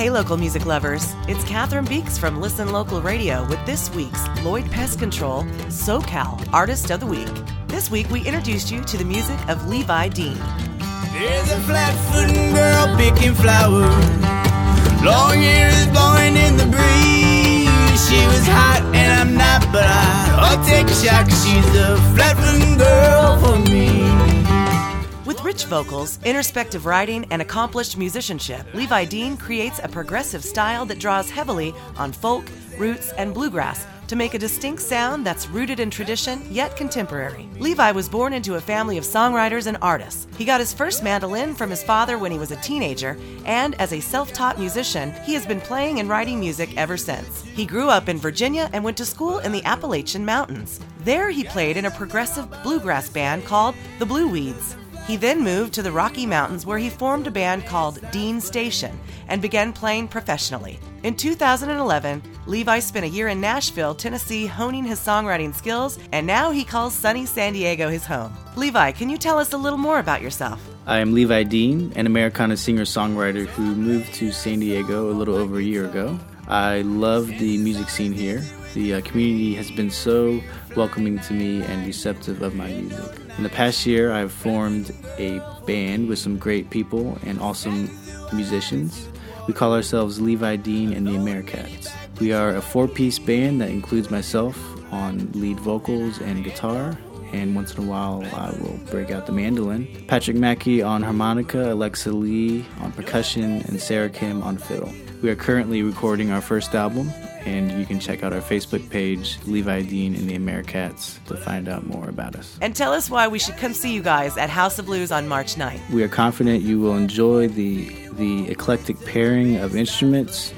Hey, local music lovers. It's Catherine Beeks from Listen Local Radio with this week's Lloyd Pest Control SoCal Artist of the Week. This week, we introduced you to the music of Levi Dean. There's a flat footed girl picking flowers. Long ears blowing in the breeze. She was hot and I'm not, but I'll take a shot 'cause she's a flat footed girl for me. Rich vocals, introspective writing, and accomplished musicianship, Levi Dean creates a progressive style that draws heavily on folk, roots, and bluegrass to make a distinct sound that's rooted in tradition yet contemporary. Levi was born into a family of songwriters and artists. He got his first mandolin from his father when he was a teenager, and as a self taught musician, he has been playing and writing music ever since. He grew up in Virginia and went to school in the Appalachian Mountains. There, he played in a progressive bluegrass band called the Blue Weeds. He then moved to the Rocky Mountains where he formed a band called Dean Station and began playing professionally. In 2011, Levi spent a year in Nashville, Tennessee, honing his songwriting skills, and now he calls sunny San Diego his home. Levi, can you tell us a little more about yourself? I am Levi Dean, an Americana singer songwriter who moved to San Diego a little over a year ago. I love the music scene here. The uh, community has been so welcoming to me and receptive of my music. In the past year, I've formed a band with some great people and awesome musicians. We call ourselves Levi Dean and the Americats. We are a four piece band that includes myself on lead vocals and guitar, and once in a while I will break out the mandolin. Patrick Mackey on harmonica, Alexa Lee on percussion, and Sarah Kim on fiddle. We are currently recording our first album, and you can check out our Facebook page, Levi Dean and the Americats, to find out more about us. And tell us why we should come see you guys at House of Blues on March 9th. We are confident you will enjoy the the eclectic pairing of instruments,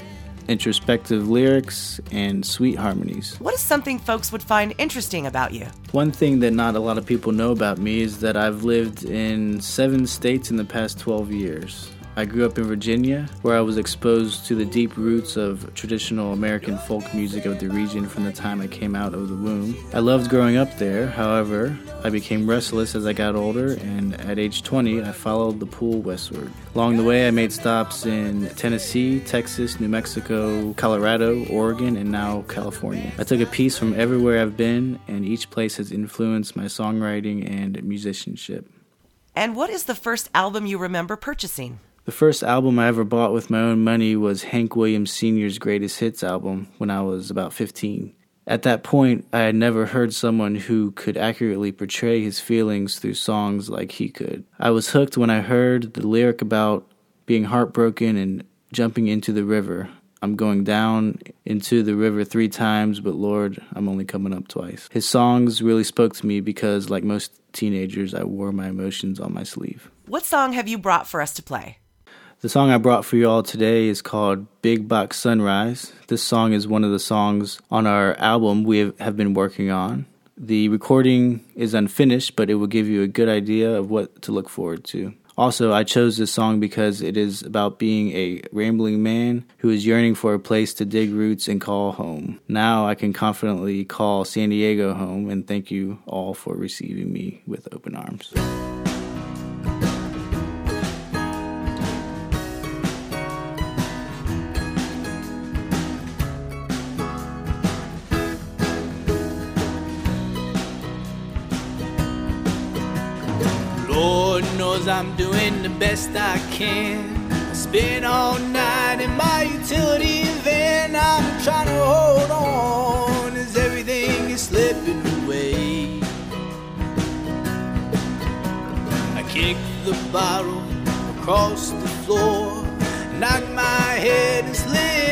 introspective lyrics, and sweet harmonies. What is something folks would find interesting about you? One thing that not a lot of people know about me is that I've lived in seven states in the past 12 years. I grew up in Virginia, where I was exposed to the deep roots of traditional American folk music of the region from the time I came out of the womb. I loved growing up there, however, I became restless as I got older, and at age 20, I followed the pool westward. Along the way, I made stops in Tennessee, Texas, New Mexico, Colorado, Oregon, and now California. I took a piece from everywhere I've been, and each place has influenced my songwriting and musicianship. And what is the first album you remember purchasing? The first album I ever bought with my own money was Hank Williams Sr.'s Greatest Hits album when I was about 15. At that point, I had never heard someone who could accurately portray his feelings through songs like he could. I was hooked when I heard the lyric about being heartbroken and jumping into the river. I'm going down into the river three times, but Lord, I'm only coming up twice. His songs really spoke to me because, like most teenagers, I wore my emotions on my sleeve. What song have you brought for us to play? The song I brought for you all today is called Big Box Sunrise. This song is one of the songs on our album we have been working on. The recording is unfinished, but it will give you a good idea of what to look forward to. Also, I chose this song because it is about being a rambling man who is yearning for a place to dig roots and call home. Now I can confidently call San Diego home, and thank you all for receiving me with open arms. Knows I'm doing the best I can. I spend all night in my utility van. I'm trying to hold on as everything is slipping away. I kick the bottle across the floor, knock my head and slid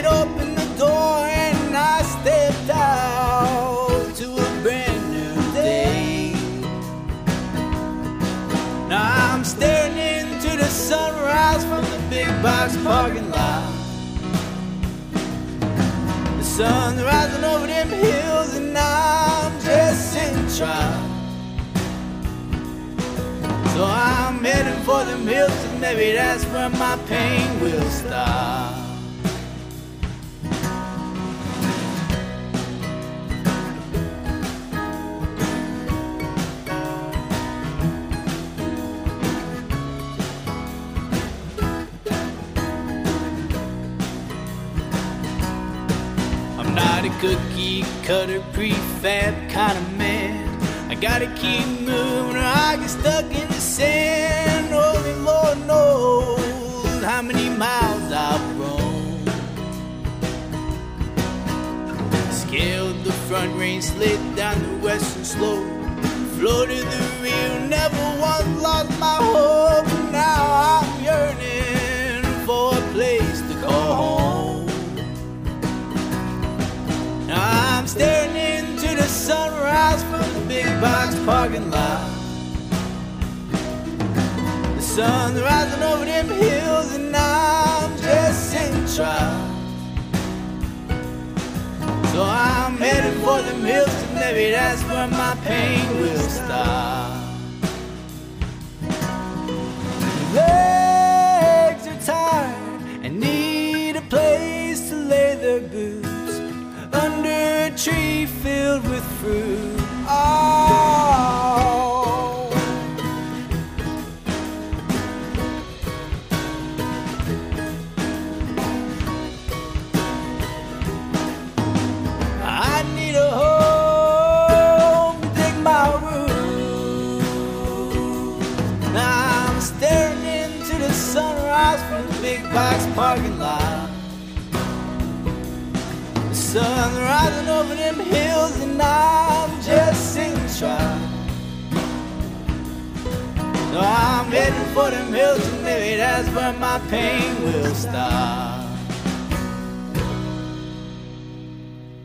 box parking lot. The sun's rising over them hills, and I'm just sitting trial. So I'm heading for them hills, and maybe that's where my pain will stop. Cutter prefab kind of man. I gotta keep moving or I get stuck in the sand. Only Lord knows how many miles I've roamed. Scaled the front range, slid down the western slope. Floated the real, never once lost my hope. Box parking lot. The sun's rising over them hills, and I'm just trial. So I'm headed for them hills, and maybe that's where my pain will stop. Legs are tired and need a place to lay their boots under a tree filled with fruit. Staring into the sunrise from the big box parking lot. The sun rising over them hills, and I'm just sitting trying. So I'm heading for them hills, and maybe that's where my pain will stop.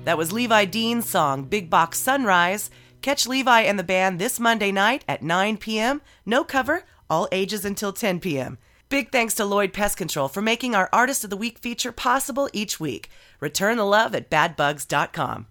That was Levi Dean's song Big Box Sunrise. Catch Levi and the band this Monday night at 9 p.m. No cover, all ages until 10 p.m. Big thanks to Lloyd Pest Control for making our Artist of the Week feature possible each week. Return the love at badbugs.com.